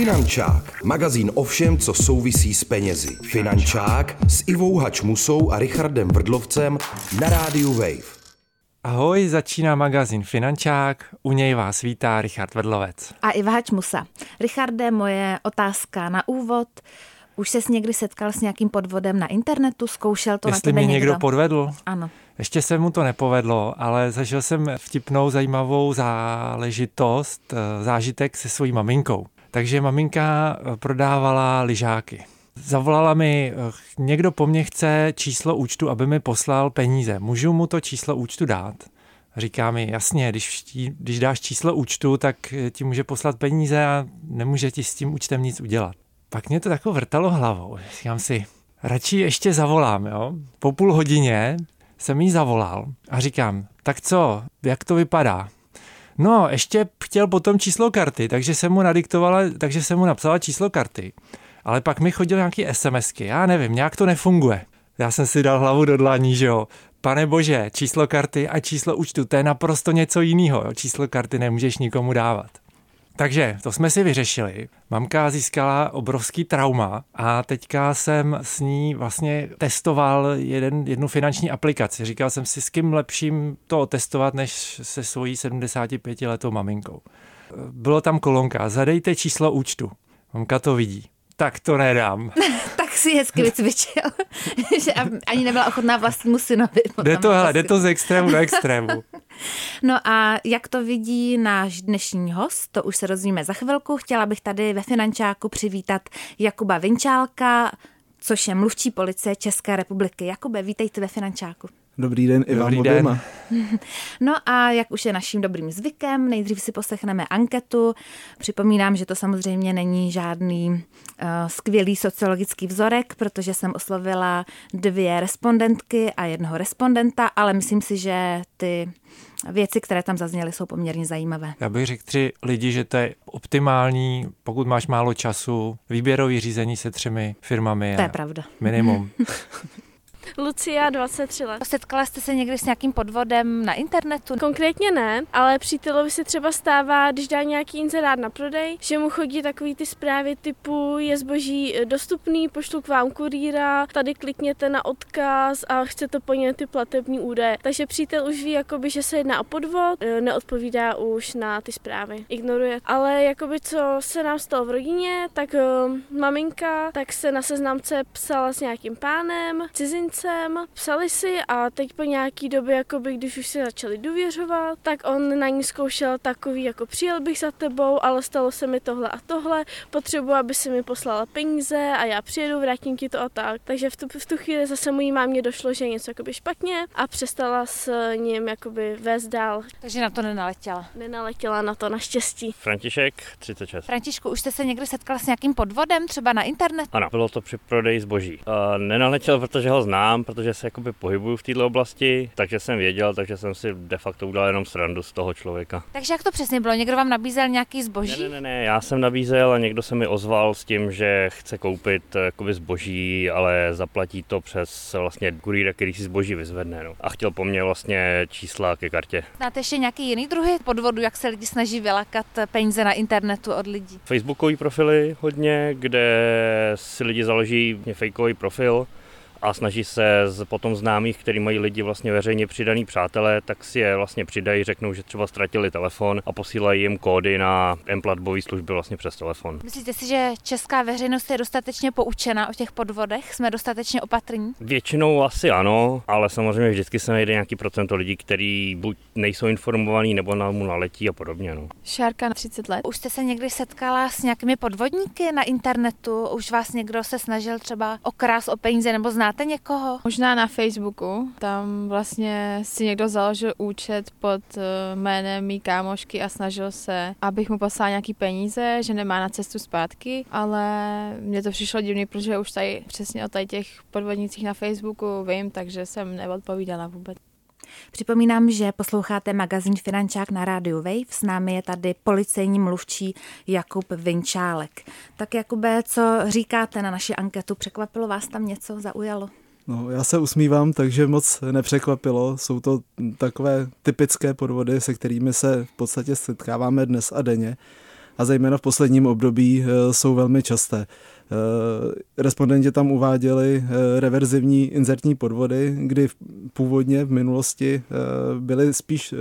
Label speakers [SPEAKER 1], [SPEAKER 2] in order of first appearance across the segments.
[SPEAKER 1] Finančák, magazín o všem, co souvisí s penězi. Finančák s Ivou Hačmusou a Richardem Vrdlovcem na rádiu Wave.
[SPEAKER 2] Ahoj, začíná magazín Finančák, u něj vás vítá Richard Vrdlovec.
[SPEAKER 3] A Iva Hačmusa. Richarde, moje otázka na úvod. Už ses někdy setkal s nějakým podvodem na internetu? Zkoušel to
[SPEAKER 2] Jestli
[SPEAKER 3] na tebe
[SPEAKER 2] mě někdo
[SPEAKER 3] někdo?
[SPEAKER 2] podvedl?
[SPEAKER 3] Ano.
[SPEAKER 2] Ještě se mu to nepovedlo, ale zažil jsem vtipnou, zajímavou záležitost, eh, zážitek se svojí maminkou. Takže maminka eh, prodávala lyžáky. Zavolala mi, eh, někdo po mně chce číslo účtu, aby mi poslal peníze. Můžu mu to číslo účtu dát? Říká mi, jasně, když, když dáš číslo účtu, tak eh, ti může poslat peníze a nemůže ti s tím účtem nic udělat. Pak mě to tako vrtalo hlavou. Říkám si, radši ještě zavolám, jo? Po půl hodině jsem jí zavolal a říkám, tak co, jak to vypadá? No, ještě chtěl potom číslo karty, takže jsem mu nadiktovala, takže jsem mu napsala číslo karty. Ale pak mi chodil nějaký SMSky, já nevím, nějak to nefunguje. Já jsem si dal hlavu do dlaní, že jo. Pane bože, číslo karty a číslo účtu, to je naprosto něco jiného. Číslo karty nemůžeš nikomu dávat. Takže to jsme si vyřešili. Mamka získala obrovský trauma a teďka jsem s ní vlastně testoval jeden, jednu finanční aplikaci. Říkal jsem si, s kým lepším to otestovat, než se svojí 75 letou maminkou. Bylo tam kolonka, zadejte číslo účtu. Mamka to vidí. Tak to nedám.
[SPEAKER 3] Tak si hezky vycvičil, že ani nebyla ochotná vlastnímu synovi.
[SPEAKER 2] Jde to, hele, jde
[SPEAKER 3] poskytnout.
[SPEAKER 2] to z extrému do extrému.
[SPEAKER 3] No a jak to vidí náš dnešní host, to už se rozvíme za chvilku. Chtěla bych tady ve Finančáku přivítat Jakuba Vinčálka, což je mluvčí policie České republiky. Jakube, vítejte ve Finančáku.
[SPEAKER 4] Dobrý den i vám oběma.
[SPEAKER 2] den.
[SPEAKER 3] No a jak už je naším dobrým zvykem, nejdřív si poslechneme anketu. Připomínám, že to samozřejmě není žádný uh, skvělý sociologický vzorek, protože jsem oslovila dvě respondentky a jednoho respondenta, ale myslím si, že ty věci, které tam zazněly, jsou poměrně zajímavé.
[SPEAKER 2] Já bych řekl tři lidi, že to je optimální, pokud máš málo času, výběrový řízení se třemi firmami
[SPEAKER 3] To je pravda.
[SPEAKER 2] minimum.
[SPEAKER 5] Lucia, 23 let.
[SPEAKER 3] Setkala jste se někdy s nějakým podvodem na internetu?
[SPEAKER 5] Konkrétně ne, ale přítelovi se třeba stává, když dá nějaký inzerát na prodej, že mu chodí takový ty zprávy typu je zboží eh, dostupný, pošlu k vám kurýra, tady klikněte na odkaz a chce to po něm ty platební údaje. Takže přítel už ví, jakoby, že se jedná o podvod, eh, neodpovídá už na ty zprávy, ignoruje. Ale jakoby co se nám stalo v rodině, tak eh, maminka tak se na seznamce psala s nějakým pánem, cizincem, psali si a teď po nějaký době, jakoby, když už si začali důvěřovat, tak on na ní zkoušel takový, jako přijel bych za tebou, ale stalo se mi tohle a tohle, potřebuji, aby si mi poslala peníze a já přijedu, vrátím ti to a tak. Takže v tu, v tu chvíli zase mojí mámě došlo, že je něco jakoby špatně a přestala s ním jakoby vést dál.
[SPEAKER 3] Takže na to nenaletěla.
[SPEAKER 5] Nenaletěla na to naštěstí.
[SPEAKER 6] František, 36.
[SPEAKER 3] Františku, už jste se někdy setkala s nějakým podvodem, třeba na internetu?
[SPEAKER 6] Ano, bylo to při prodeji zboží. Uh, nenaletěl, protože ho znám, protože se jakoby pohybuju v této oblasti, takže jsem věděl, takže jsem si de facto udělal jenom srandu z toho člověka.
[SPEAKER 3] Takže jak to přesně bylo? Někdo vám nabízel nějaký zboží?
[SPEAKER 6] Ne, ne, ne, ne, já jsem nabízel a někdo se mi ozval s tím, že chce koupit eh, jakoby zboží, ale zaplatí to přes vlastně kurýra, který si zboží vyzvedne. No. A chtěl po mně vlastně čísla ke kartě.
[SPEAKER 3] Znáte ještě nějaký jiný druhy podvodu, jak se lidi snaží vylakat peníze na internetu od lidí?
[SPEAKER 6] Facebookový profily hodně, kde si lidi založí fejkový profil a snaží se z potom známých, který mají lidi vlastně veřejně přidaný přátelé, tak si je vlastně přidají, řeknou, že třeba ztratili telefon a posílají jim kódy na M-platbové služby vlastně přes telefon.
[SPEAKER 3] Myslíte si, že česká veřejnost je dostatečně poučena o těch podvodech? Jsme dostatečně opatrní?
[SPEAKER 6] Většinou asi ano, ale samozřejmě vždycky se najde nějaký procento lidí, kteří buď nejsou informovaní, nebo na mu naletí a podobně. No.
[SPEAKER 5] Šárka na 30 let.
[SPEAKER 3] Už jste se někdy setkala s nějakými podvodníky na internetu? Už vás někdo se snažil třeba okrást o peníze nebo znáte někoho?
[SPEAKER 7] Možná na Facebooku, tam vlastně si někdo založil účet pod eh, jménem mý kámošky a snažil se, abych mu poslal nějaký peníze, že nemá na cestu zpátky, ale mně to přišlo divný, protože už tady přesně o tady těch podvodnicích na Facebooku vím, takže jsem neodpovídala vůbec.
[SPEAKER 3] Připomínám, že posloucháte magazín Finančák na rádiu Wave. S námi je tady policejní mluvčí Jakub Vinčálek. Tak Jakube, co říkáte na naši anketu? Překvapilo vás tam něco? Zaujalo?
[SPEAKER 4] No, já se usmívám, takže moc nepřekvapilo. Jsou to takové typické podvody, se kterými se v podstatě setkáváme dnes a denně. a zejména v posledním období jsou velmi časté. Respondenti tam uváděli reverzivní inzertní podvody, kdy původně v minulosti byly spíš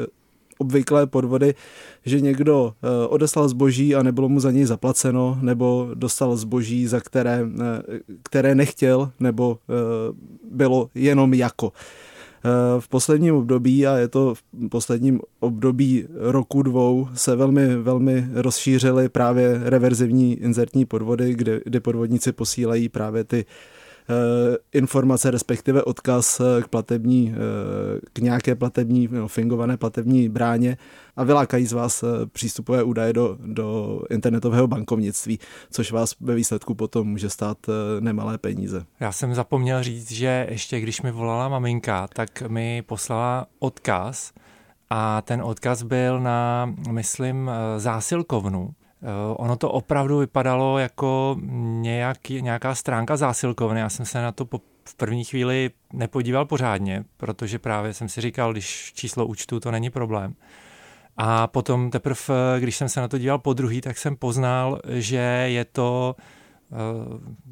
[SPEAKER 4] obvyklé podvody, že někdo eh, odeslal zboží a nebylo mu za něj zaplaceno, nebo dostal zboží, za které, eh, které nechtěl, nebo eh, bylo jenom jako. V posledním období, a je to v posledním období roku dvou, se velmi, velmi rozšířily právě reverzivní inzertní podvody, kde, kde podvodníci posílají právě ty Eh, informace, respektive odkaz eh, k platební, eh, k nějaké platební, no, fingované platební bráně a vylákají z vás přístupové údaje do, do internetového bankovnictví, což vás ve výsledku potom může stát nemalé peníze.
[SPEAKER 2] Já jsem zapomněl říct, že ještě když mi volala maminka, tak mi poslala odkaz a ten odkaz byl na, myslím, zásilkovnu, Eh, ono to opravdu vypadalo jako nějak, nějaká stránka zásilkovny. Já jsem se na to po, v první chvíli nepodíval pořádně, protože právě jsem si říkal, když číslo účtu, to není problém. A potom teprve, když jsem se na to díval po druhý, tak jsem poznal, že je to uh,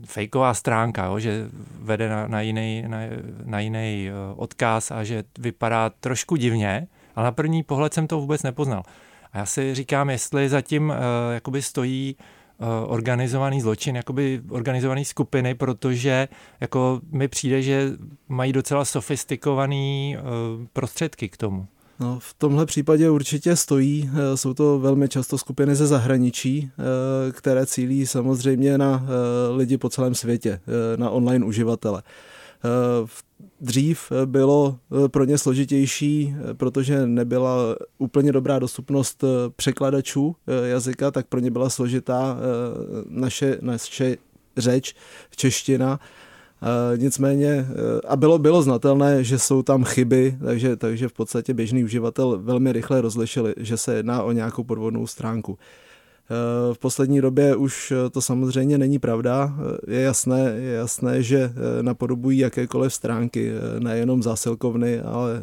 [SPEAKER 2] fejková stránka, jo, že vede na, na jiný, na, na jiný uh, odkaz a že vypadá trošku divně, ale na první pohled jsem to vůbec nepoznal. A já si říkám, jestli zatím uh, jakoby stojí uh, organizovaný zločin, jakoby organizovaný skupiny, protože jako mi přijde, že mají docela sofistikovaný uh, prostředky k tomu.
[SPEAKER 4] No, v tomhle případě určitě stojí. Jsou to velmi často skupiny ze zahraničí, které cílí samozřejmě na lidi po celém světě, na online uživatele. Dřív bylo eh, pro ně složitější, eh, protože nebyla úplně dobrá dostupnost eh, překladačů jazyka, tak pro ně byla složitá naše, naše řeč, čeština. Nicméně, a bylo, bylo znatelné, že jsou tam chyby, takže, takže v podstatě běžný uživatel velmi rychle rozlišil, že se jedná o nějakou podvodnou stránku. Eh, v poslední době už eh, to samozřejmě není pravda. Eh, je jasné, je jasné, že napodobují jakékoliv stránky, nejenom zásilkovny, ale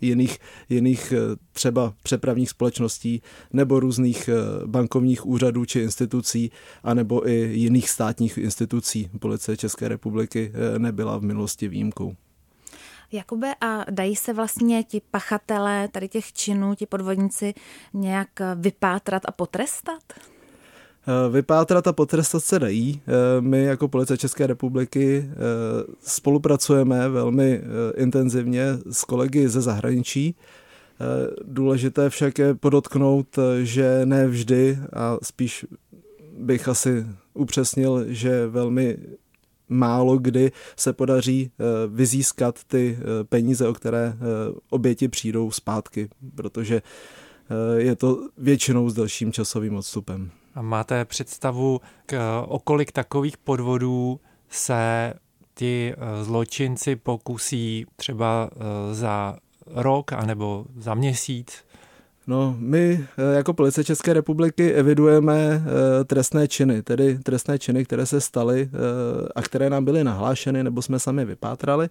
[SPEAKER 4] jiných, jiných třeba přepravních společností nebo různých bankovních úřadů či institucí, anebo i jiných státních institucí. Policie České republiky nebyla v minulosti výjimkou.
[SPEAKER 3] Jakube, a dají se vlastně ti pachatelé tady těch činů, ti podvodníci nějak vypátrat a potrestat?
[SPEAKER 4] Eh, vypátrat a potrestat se dají. Eh, my jako Policie České republiky eh, spolupracujeme velmi intenzivně s kolegy ze zahraničí. Důležité však je podotknout, že ne vždy a spíš bych asi upřesnil, že velmi málo kdy se podaří eh, vyzískat ty eh, peníze, o které eh, oběti přijdou zpátky, protože je to většinou s delším časovým odstupem.
[SPEAKER 2] A máte představu, k, o kolik takových podvodů se ti zločinci pokusí třeba za rok anebo za měsíc
[SPEAKER 4] No, my eh, jako Policie České republiky evidujeme eh, trestné činy, tedy trestné činy, které se staly eh, a které nám byly nahlášeny nebo jsme sami vypátrali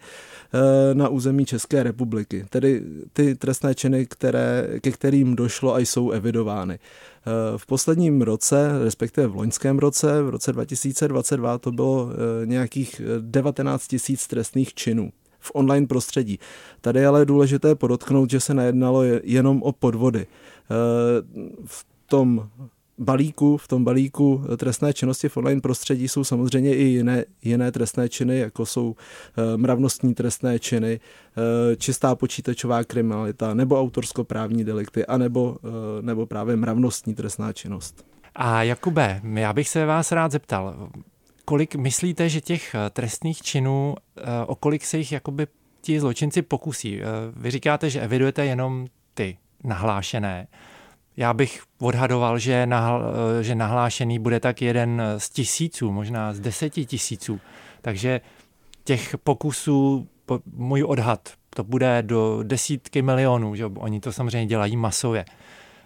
[SPEAKER 4] na území České republiky. Tedy ty trestné činy, které, ke kterým došlo a jsou evidovány. V posledním roce, respektive v loňském roce, v roce 2022, to bylo nějakých 19 tisíc trestných činů v online prostředí. Tady je ale důležité podotknout, že se nejednalo jenom o podvody. E, v tom balíku, v tom balíku trestné činnosti v online prostředí jsou samozřejmě i jiné, jiné trestné činy, jako jsou e, mravnostní trestné činy, e, čistá počítačová kriminalita, nebo autorskoprávní delikty, anebo, nebo právě mravnostní trestná činnost.
[SPEAKER 2] A Jakube, já bych se vás rád zeptal, kolik myslíte, že těch eh, trestných činů, eh, o kolik se jich jakoby ti zločinci pokusí? Eh, vy říkáte, že evidujete jenom ty nahlášené. Já bych odhadoval, že, nahl, že nahlášený bude tak jeden z tisíců, možná z deseti tisíců. Takže těch pokusů, můj odhad, to bude do desítky milionů, že oni to samozřejmě dělají masově.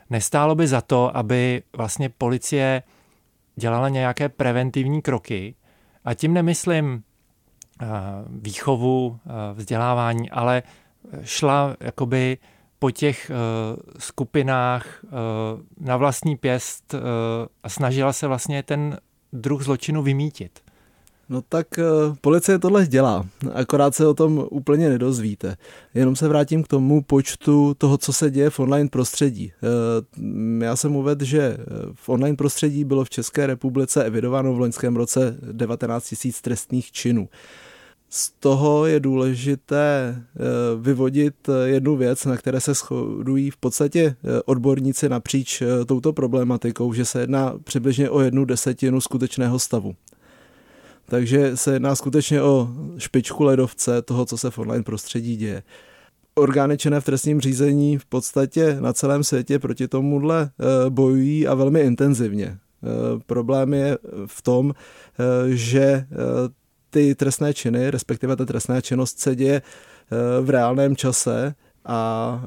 [SPEAKER 2] Nestálo by za to, aby vlastně policie dělala nějaké preventivní kroky a tím nemyslím eh, výchovu, eh, vzdělávání, ale šla jakoby po těch skupinách na vlastní pěst a snažila se vlastně ten druh zločinu vymítit.
[SPEAKER 4] No tak uh, policie tohle dělá, akorát se o tom úplně nedozvíte. Jenom se vrátím k tomu počtu toho, co se děje v online prostředí. Uh, já jsem uvedl, že v online prostředí bylo v České republice evidováno v loňském roce 19 000 trestných činů. Z toho je důležité vyvodit jednu věc, na které se shodují v podstatě odborníci napříč touto problematikou, že se jedná přibližně o jednu desetinu skutečného stavu. Takže se jedná skutečně o špičku ledovce toho, co se v online prostředí děje. Orgány činné v trestním řízení v podstatě na celém světě proti tomuhle eh, bojují a velmi intenzivně. Eh, problém je v tom, eh, že ty trestné činy, respektive ta trestná činnost se děje v reálném čase a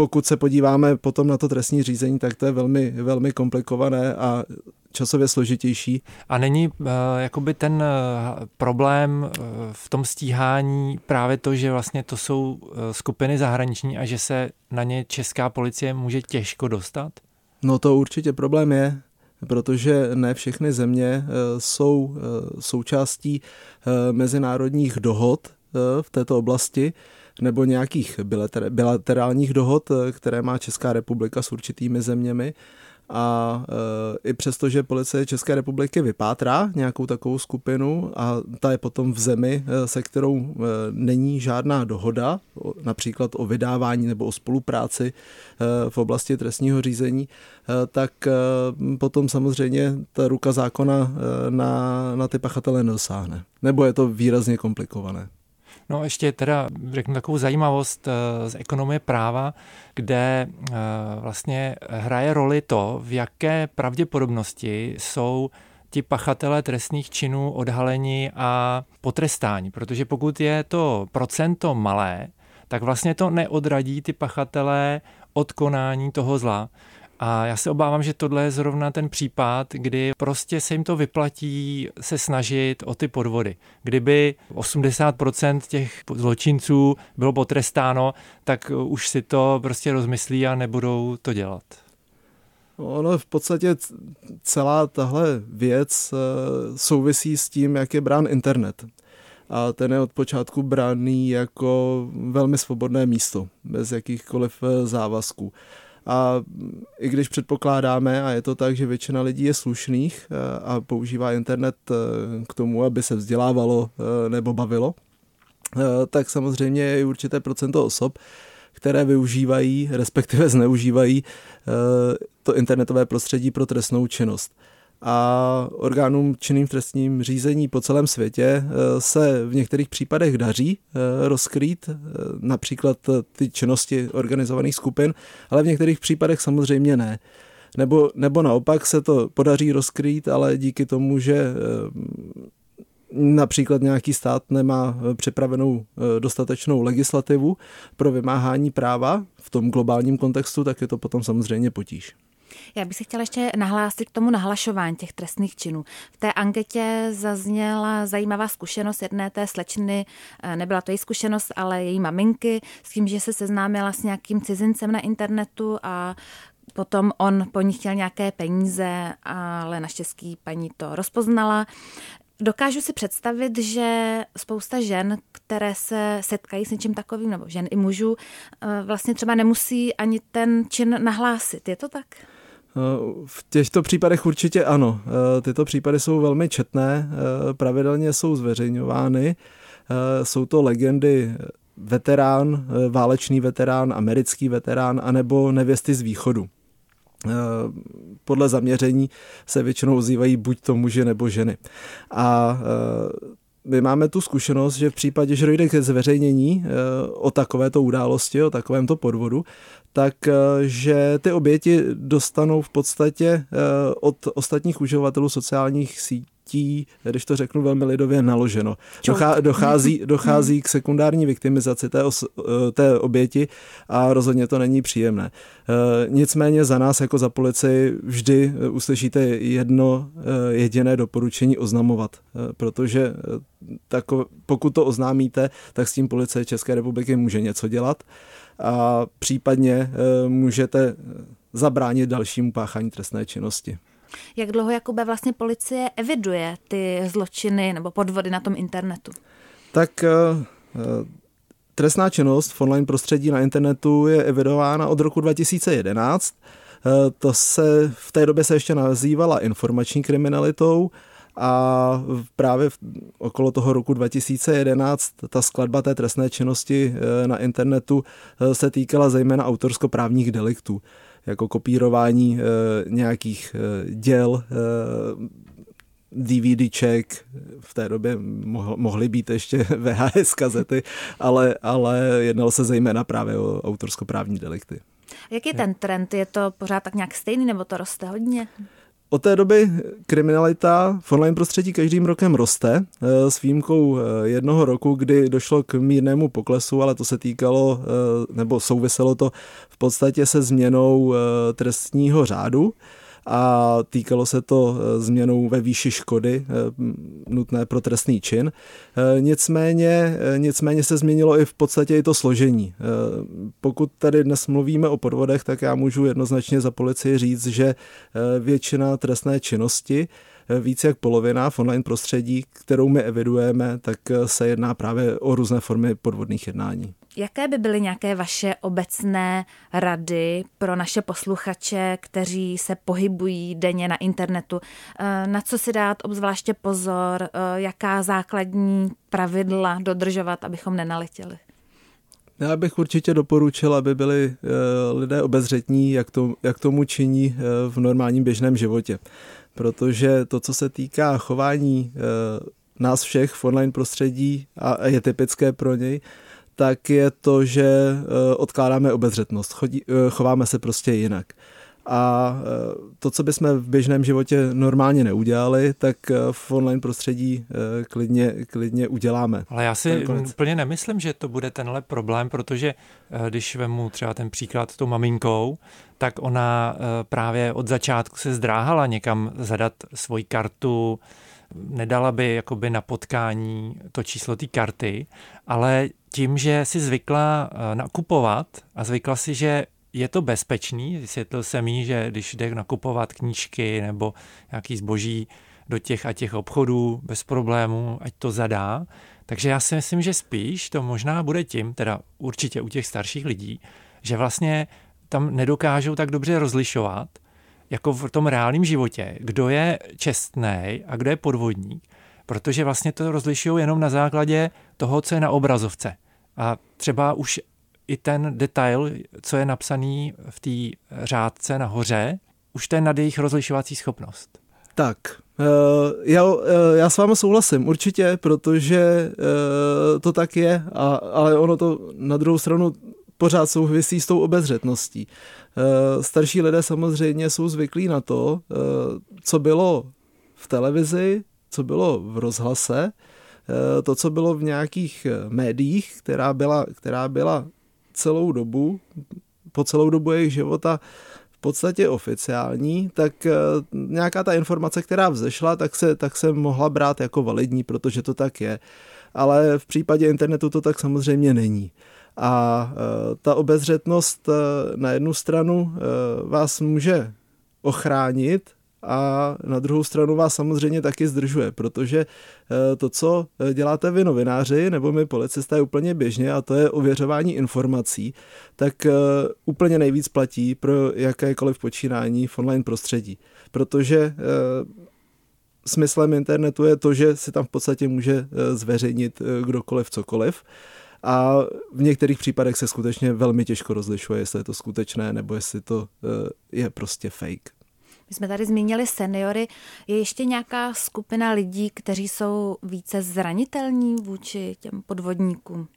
[SPEAKER 4] pokud se podíváme potom na to trestní řízení, tak to je velmi, velmi komplikované a časově složitější.
[SPEAKER 2] A není uh, jakoby ten uh, problém uh, v tom stíhání právě to, že vlastně to jsou uh, skupiny zahraniční a že se na ně česká policie může těžko dostat?
[SPEAKER 4] No to určitě problém je, protože ne všechny země uh, jsou uh, součástí uh, mezinárodních dohod uh, v této oblasti nebo nějakých bilaterálních dohod, které má Česká republika s určitými zeměmi a e, i přesto, že policie České republiky vypátrá nějakou takovou skupinu a ta je potom v zemi, e, se kterou e, není žádná dohoda, například o vydávání nebo o spolupráci v oblasti trestního řízení, tak potom samozřejmě ta ruka zákona na, na ty pachatele nedosáhne. Nebo je to výrazně komplikované.
[SPEAKER 2] No ještě teda řeknu takovou zajímavost eh, z ekonomie práva, kde eh, vlastně hraje roli to, v jaké pravděpodobnosti jsou ti pachatelé trestných činů odhaleni a potrestáni. Protože pokud je to procento malé, tak vlastně to neodradí ty pachatelé od konání toho zla. A já se obávám, že tohle je zrovna ten případ, kdy prostě se jim to vyplatí se snažit o ty podvody. Kdyby 80% těch zločinců bylo potrestáno, tak už si to prostě rozmyslí a nebudou to dělat.
[SPEAKER 4] Ono v podstatě celá tahle věc eh, souvisí s tím, jak je brán internet. A ten je od počátku braný jako velmi svobodné místo, bez jakýchkoliv eh, závazků. A i když předpokládáme, a je to tak, že většina lidí je slušných eh, a používá internet eh, k tomu, aby se vzdělávalo eh, nebo bavilo, tak samozřejmě je určité procento osob, které využívají, respektive zneužívají to internetové prostředí pro trestnou činnost a orgánům činným v trestním řízení po celém světě eh, se v některých případech daří eh, rozkrýt eh, například ty činnosti organizovaných skupin, ale v některých případech samozřejmě ne. Nebo, nebo naopak se to podaří rozkrýt, ale díky tomu, že například nějaký stát nemá připravenou dostatečnou legislativu pro vymáhání práva v tom globálním kontextu, tak je to potom samozřejmě potíž.
[SPEAKER 3] Já bych se chtěla ještě nahlásit k tomu nahlašování těch trestných činů. V té anketě zazněla zajímavá zkušenost jedné té slečny, eh, nebyla to její zkušenost, ale její maminky, s tím, že se seznámila s nějakým cizincem na internetu a Potom on po ní chtěl nějaké peníze, ale naštěstí paní to rozpoznala. Dokážu si představit, že spousta žen, které se setkají s něčím takovým, nebo žen i mužů, eh, vlastně třeba nemusí ani ten čin nahlásit. Je to tak?
[SPEAKER 4] V těchto případech určitě ano. Eh, tyto případy jsou velmi četné, eh, pravidelně jsou zveřejňovány. Eh, jsou to legendy veterán, válečný veterán, americký veterán, anebo nevěsty z východu. Podle zaměření se většinou ozývají buď to muži nebo ženy. A my máme tu zkušenost, že v případě, že dojde ke zveřejnění o takovéto události, o takovémto podvodu, tak eh, že ty oběti dostanou v podstatě eh, od ostatních uživatelů sociálních sítí bytí, když to řeknu velmi lidově, naloženo. Dochá, dochází, dochází k sekundární viktimizaci té, os, té oběti a rozhodně to není příjemné. Nicméně za nás jako za policii vždy uslyšíte jedno jediné doporučení oznamovat, protože tako, pokud to oznámíte, tak s tím policie České republiky může něco dělat a případně eh, můžete zabránit dalšímu páchání trestné činnosti.
[SPEAKER 3] Jak dlouho Jakube vlastně policie eviduje ty zločiny nebo podvody na tom internetu?
[SPEAKER 4] Tak eh, eh, trestná činnost v online prostředí na internetu je evidována od roku 2011. To se v té době se ještě nazývala informační kriminalitou a právě v, okolo toho roku 2011 ta skladba té trestné činnosti eh, na internetu eh, se týkala zejména autorskoprávních deliktů, jako kopírování eh, nějakých děl, DVDček, v té době mohly být ještě VHS kazety, ale, ale jednalo se zejména právě o autorskoprávní delikty.
[SPEAKER 3] Jak je ten trend? Je to pořád tak nějak stejný, nebo to roste hodně?
[SPEAKER 4] Od té doby kriminalita v online prostředí každým rokem roste, eh, s výjimkou eh, jednoho roku, kdy došlo k mírnému poklesu, ale to se týkalo, eh, nebo souviselo to v podstatě se změnou trestního řádu a týkalo se to eh, změnou ve výši škody eh, nutné pro trestný čin. Eh, nicméně, nicméně se změnilo i v podstatě i to složení. Pokud tady dnes mluvíme o podvodech, tak já můžu jednoznačně za policii říct, že většina trestné činnosti více jak polovina v online prostředí, kterou my evidujeme, tak se jedná právě o různé formy podvodných jednání.
[SPEAKER 3] Jaké by byly nějaké vaše obecné rady pro naše posluchače, kteří se pohybují denně na internetu? Eh, na co si dát obzvláště pozor? Eh, jaká základní pravidla dodržovat, abychom nenaletěli?
[SPEAKER 4] Já bych určitě doporučil, aby byli eh, lidé obezřetní, jak, to, jak tomu činí v normálním běžném životě. Protože to, co se týká chování nás všech v online prostředí a je typické pro něj, tak je to, že eh, odkládáme obezřetnost, chodí, eh, chováme se prostě jinak. A eh, to, co bychom v běžném životě normálně neudělali, tak v online prostředí klidně, klidně uděláme.
[SPEAKER 2] Ale já si úplně nemyslím, že to bude tenhle problém, protože když vemu třeba ten příklad s tou maminkou, tak ona právě od začátku se zdráhala někam zadat svoji kartu, nedala by jakoby na potkání to číslo té karty, ale tím, že si zvykla eh, nakupovat a zvykla si, že je to bezpečný, vysvětlil jsem jí, že když jde nakupovat knížky nebo nějaký zboží do těch a těch obchodů bez problémů, ať to zadá. Takže já si myslím, že spíš to možná bude tím, teda určitě u těch starších lidí, že vlastně tam nedokážou tak dobře rozlišovat, jako v tom reálném životě, kdo je čestný a kdo je podvodník, protože vlastně to rozlišují jenom na základě toho, co je na obrazovce. A třeba už i ten detail, co je napsaný v té řádce nahoře, už to je nad jejich rozlišovací schopnost.
[SPEAKER 4] Tak, uh, já, uh, já s vámi souhlasím, určitě, protože uh, to tak je, a, ale ono to na druhou stranu pořád souvisí s tou obezřetností. Starší lidé samozřejmě jsou zvyklí na to, co bylo v televizi, co bylo v rozhlase, Eh, to, co bylo v nějakých eh, médiích, která byla, která byla celou dobu, po celou dobu jejich života v podstatě oficiální, tak eh, nějaká ta informace, která vzešla, tak se, tak se mohla brát jako validní, protože to tak je. Ale v případě internetu to tak samozřejmě není. A ta obezřetnost na jednu stranu vás může ochránit a na druhou stranu vás samozřejmě taky zdržuje, protože to, co děláte vy novináři nebo my policisté úplně běžně a to je ověřování informací, tak úplně nejvíc platí pro jakékoliv počínání v online prostředí, protože smyslem internetu je to, že si tam v podstatě může zveřejnit kdokoliv cokoliv a v některých případech se skutečně velmi těžko rozlišuje, jestli je to skutečné nebo jestli to je prostě fake.
[SPEAKER 3] My jsme tady zmínili seniory. Je ještě nějaká skupina lidí, kteří jsou více zranitelní vůči těm podvodníkům?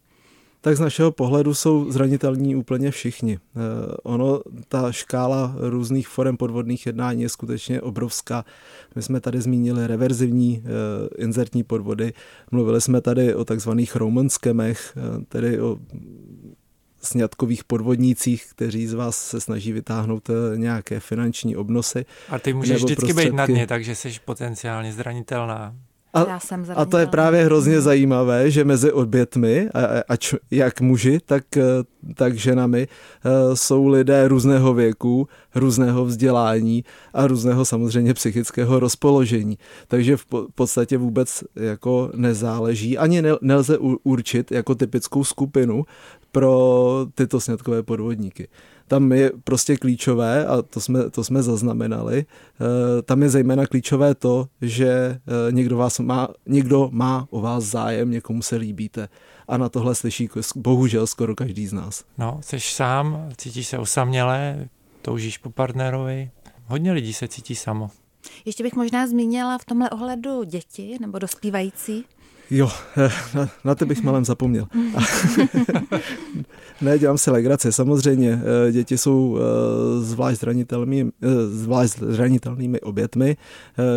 [SPEAKER 4] Tak z našeho pohledu jsou zranitelní úplně všichni. Ono, ta škála různých forem podvodných jednání je skutečně obrovská. My jsme tady zmínili reverzivní inzertní podvody, mluvili jsme tady o takzvaných romanskemech, tedy o sňatkových podvodnících, kteří z vás se snaží vytáhnout eh, nějaké finanční obnosy.
[SPEAKER 2] A ty můžeš vždycky prostředky. být na dně, takže jsi potenciálně zranitelná.
[SPEAKER 4] A, Já jsem a to je právě hrozně zajímavé, že mezi obětmi, ať jak muži, tak, eh, tak ženami, eh, jsou lidé různého věku, různého vzdělání a různého samozřejmě psychického rozpoložení. Takže v podstatě vůbec jako nezáleží, ani nelze určit jako typickou skupinu pro tyto sňatkové podvodníky. Tam je prostě klíčové, a to jsme, to jsme zaznamenali, eh, tam je zejména klíčové to, že eh, někdo, vás má, někdo má o vás zájem, někomu se líbíte. A na tohle slyší bohužel skoro každý z nás.
[SPEAKER 2] No, jsi sám, cítíš se osamělé, toužíš po partnerovi. Hodně lidí se cítí samo.
[SPEAKER 3] Ještě bych možná zmínila v tomhle ohledu děti nebo dospívající.
[SPEAKER 4] Jo, eh, na, na ty bych malem zapomněl. ne, dělám si legraci. Samozřejmě, eh, děti jsou eh, zvlášť, zranitelnými, zvlášť zranitelnými obětmi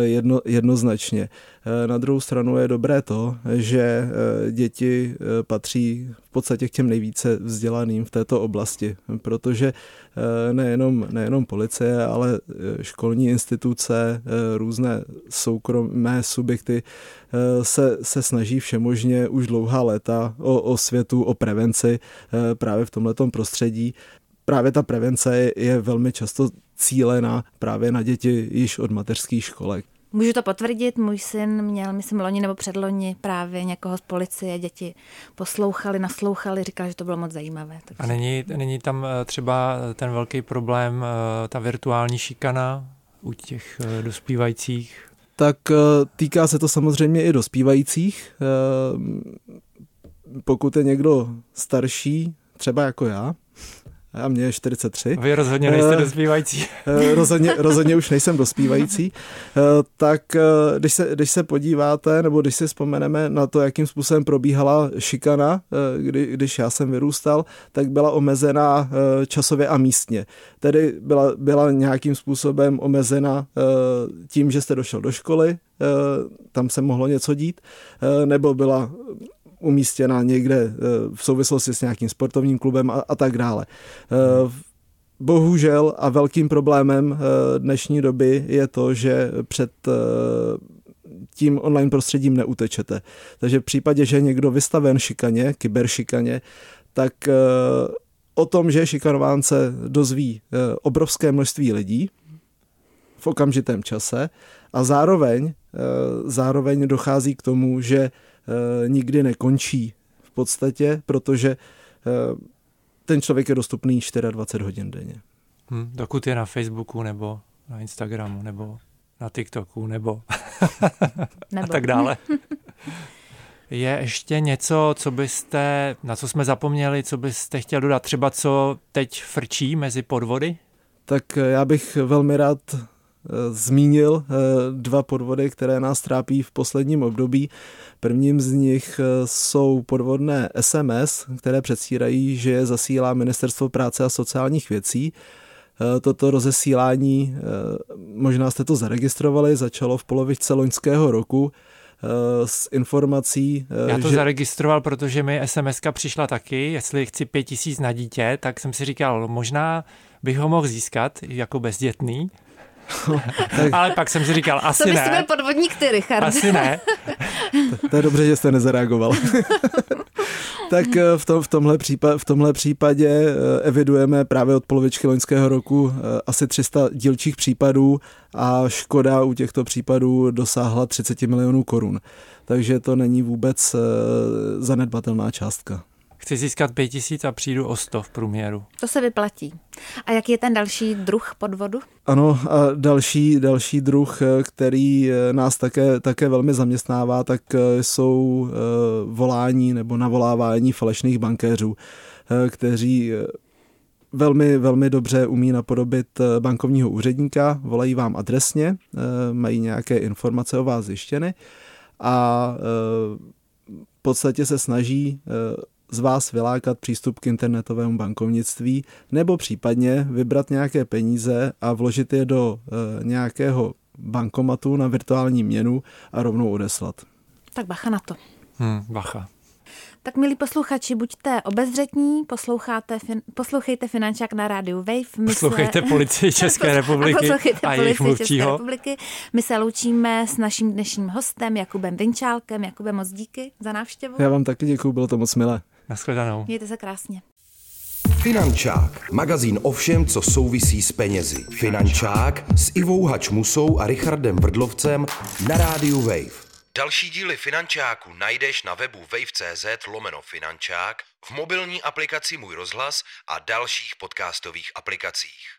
[SPEAKER 4] jedno, jednoznačně. Na druhou stranu je dobré to, že děti patří podstatě k těm nejvíce vzdělaným v této oblasti, protože nejenom, nejenom policie, ale školní instituce, různé soukromé subjekty se, se snaží všemožně už dlouhá léta o, o světu, o prevenci právě v tomto prostředí. Právě ta prevence je, je velmi často cílená právě na děti již od mateřských školek.
[SPEAKER 3] Můžu to potvrdit, můj syn měl, myslím, loni nebo předloni právě někoho z policie, děti poslouchali, naslouchali, říkali, že to bylo moc zajímavé.
[SPEAKER 2] Takže... A není, není tam eh, třeba ten velký problém, eh, ta virtuální šikana u těch eh, dospívajících?
[SPEAKER 4] Tak týká se to samozřejmě i dospívajících. Pokud je někdo starší, třeba jako já, a mě je 43.
[SPEAKER 2] Vy rozhodně nejste uh, dospívající.
[SPEAKER 4] Uh, rozhodně, rozhodně už nejsem dospívající. Uh, tak když, se, když se podíváte, nebo když si vzpomeneme na to, jakým způsobem probíhala šikana, kdy, když já jsem vyrůstal, tak byla omezená časově a místně. Tedy byla, byla nějakým způsobem omezena tím, že jste došel do školy, tam se mohlo něco dít, nebo byla umístěna někde eh, v souvislosti s nějakým sportovním klubem a, a tak dále. Eh, bohužel a velkým problémem eh, dnešní doby je to, že před tím online prostředím neutečete. Takže v případě, že je někdo vystaven šikaně, kyberšikaně, tak o tom, že šikanován se dozví obrovské množství lidí v okamžitém čase a zároveň, zároveň dochází k tomu, že nikdy nekončí v podstatě, protože eh, ten člověk je dostupný 24 hodin denně.
[SPEAKER 2] Hmm, dokud je na Facebooku nebo na Instagramu nebo na TikToku nebo, nebo. a tak dále. Je ještě něco, co byste, na co jsme zapomněli, co byste chtěl dodat? Třeba co teď frčí mezi podvody?
[SPEAKER 4] Tak já bych velmi rád Eh, zmínil eh, dva podvody, které nás trápí v posledním období. Prvním z nich eh, jsou podvodné SMS, které předstírají, že je zasílá Ministerstvo práce a sociálních věcí. Toto rozesílání, možná jste to zaregistrovali, začalo v polovičce loňského roku s informací.
[SPEAKER 2] Já to že... zaregistroval, protože mi SMS přišla taky, jestli chci pět tisíc na dítě, tak jsem si říkal, možná bych ho mohl získat jako bezdětný. Ale pak jsem si říkal, asi to
[SPEAKER 3] ne. To byl podvodník ty, Richard.
[SPEAKER 2] Asi ne.
[SPEAKER 4] to, to je dobře, že jste nezareagoval. tak eh, v, tom, v, tomhle případ, v tomhle případě eh, evidujeme právě od polovičky loňského roku eh, asi 300 dílčích případů a škoda u těchto případů dosáhla 30 milionů korun. Takže to není vůbec zanedbatelná částka.
[SPEAKER 2] Chci získat 5000 a přijdu o 100 v průměru.
[SPEAKER 3] To se vyplatí. A jaký je ten další druh podvodu?
[SPEAKER 4] Ano, a další, další druh, který nás také, také velmi zaměstnává, tak eh, jsou eh, volání nebo navolávání falešných bankéřů, eh, kteří velmi, velmi dobře umí napodobit bankovního úředníka, volají vám adresně, mají nějaké informace o vás zjištěny a v podstatě se snaží z vás vylákat přístup k internetovému bankovnictví nebo případně vybrat nějaké peníze a vložit je do e, nějakého bankomatu na virtuální měnu a rovnou odeslat.
[SPEAKER 3] Tak bacha na to.
[SPEAKER 2] Hmm, bacha.
[SPEAKER 3] Tak milí posluchači, buďte obezřetní, posloucháte, fin, poslouchejte Finančák na rádiu Wave.
[SPEAKER 2] My poslouchejte se, policii České republiky a, a jejich mluvčího. republiky.
[SPEAKER 3] My se loučíme s naším dnešním hostem Jakubem Vinčálkem. Jakube, moc díky za návštěvu.
[SPEAKER 4] Já vám taky děkuji, bylo to moc milé.
[SPEAKER 2] Naschledanou.
[SPEAKER 3] Mějte se krásně.
[SPEAKER 1] Finančák, magazín o všem, co souvisí s penězi. Finančák s Ivou Hačmusou a Richardem Vrdlovcem na rádiu Wave. Další díly Finančáku najdeš na webu wave.cz lomeno Finančák, v mobilní aplikaci Můj rozhlas a dalších podcastových aplikacích.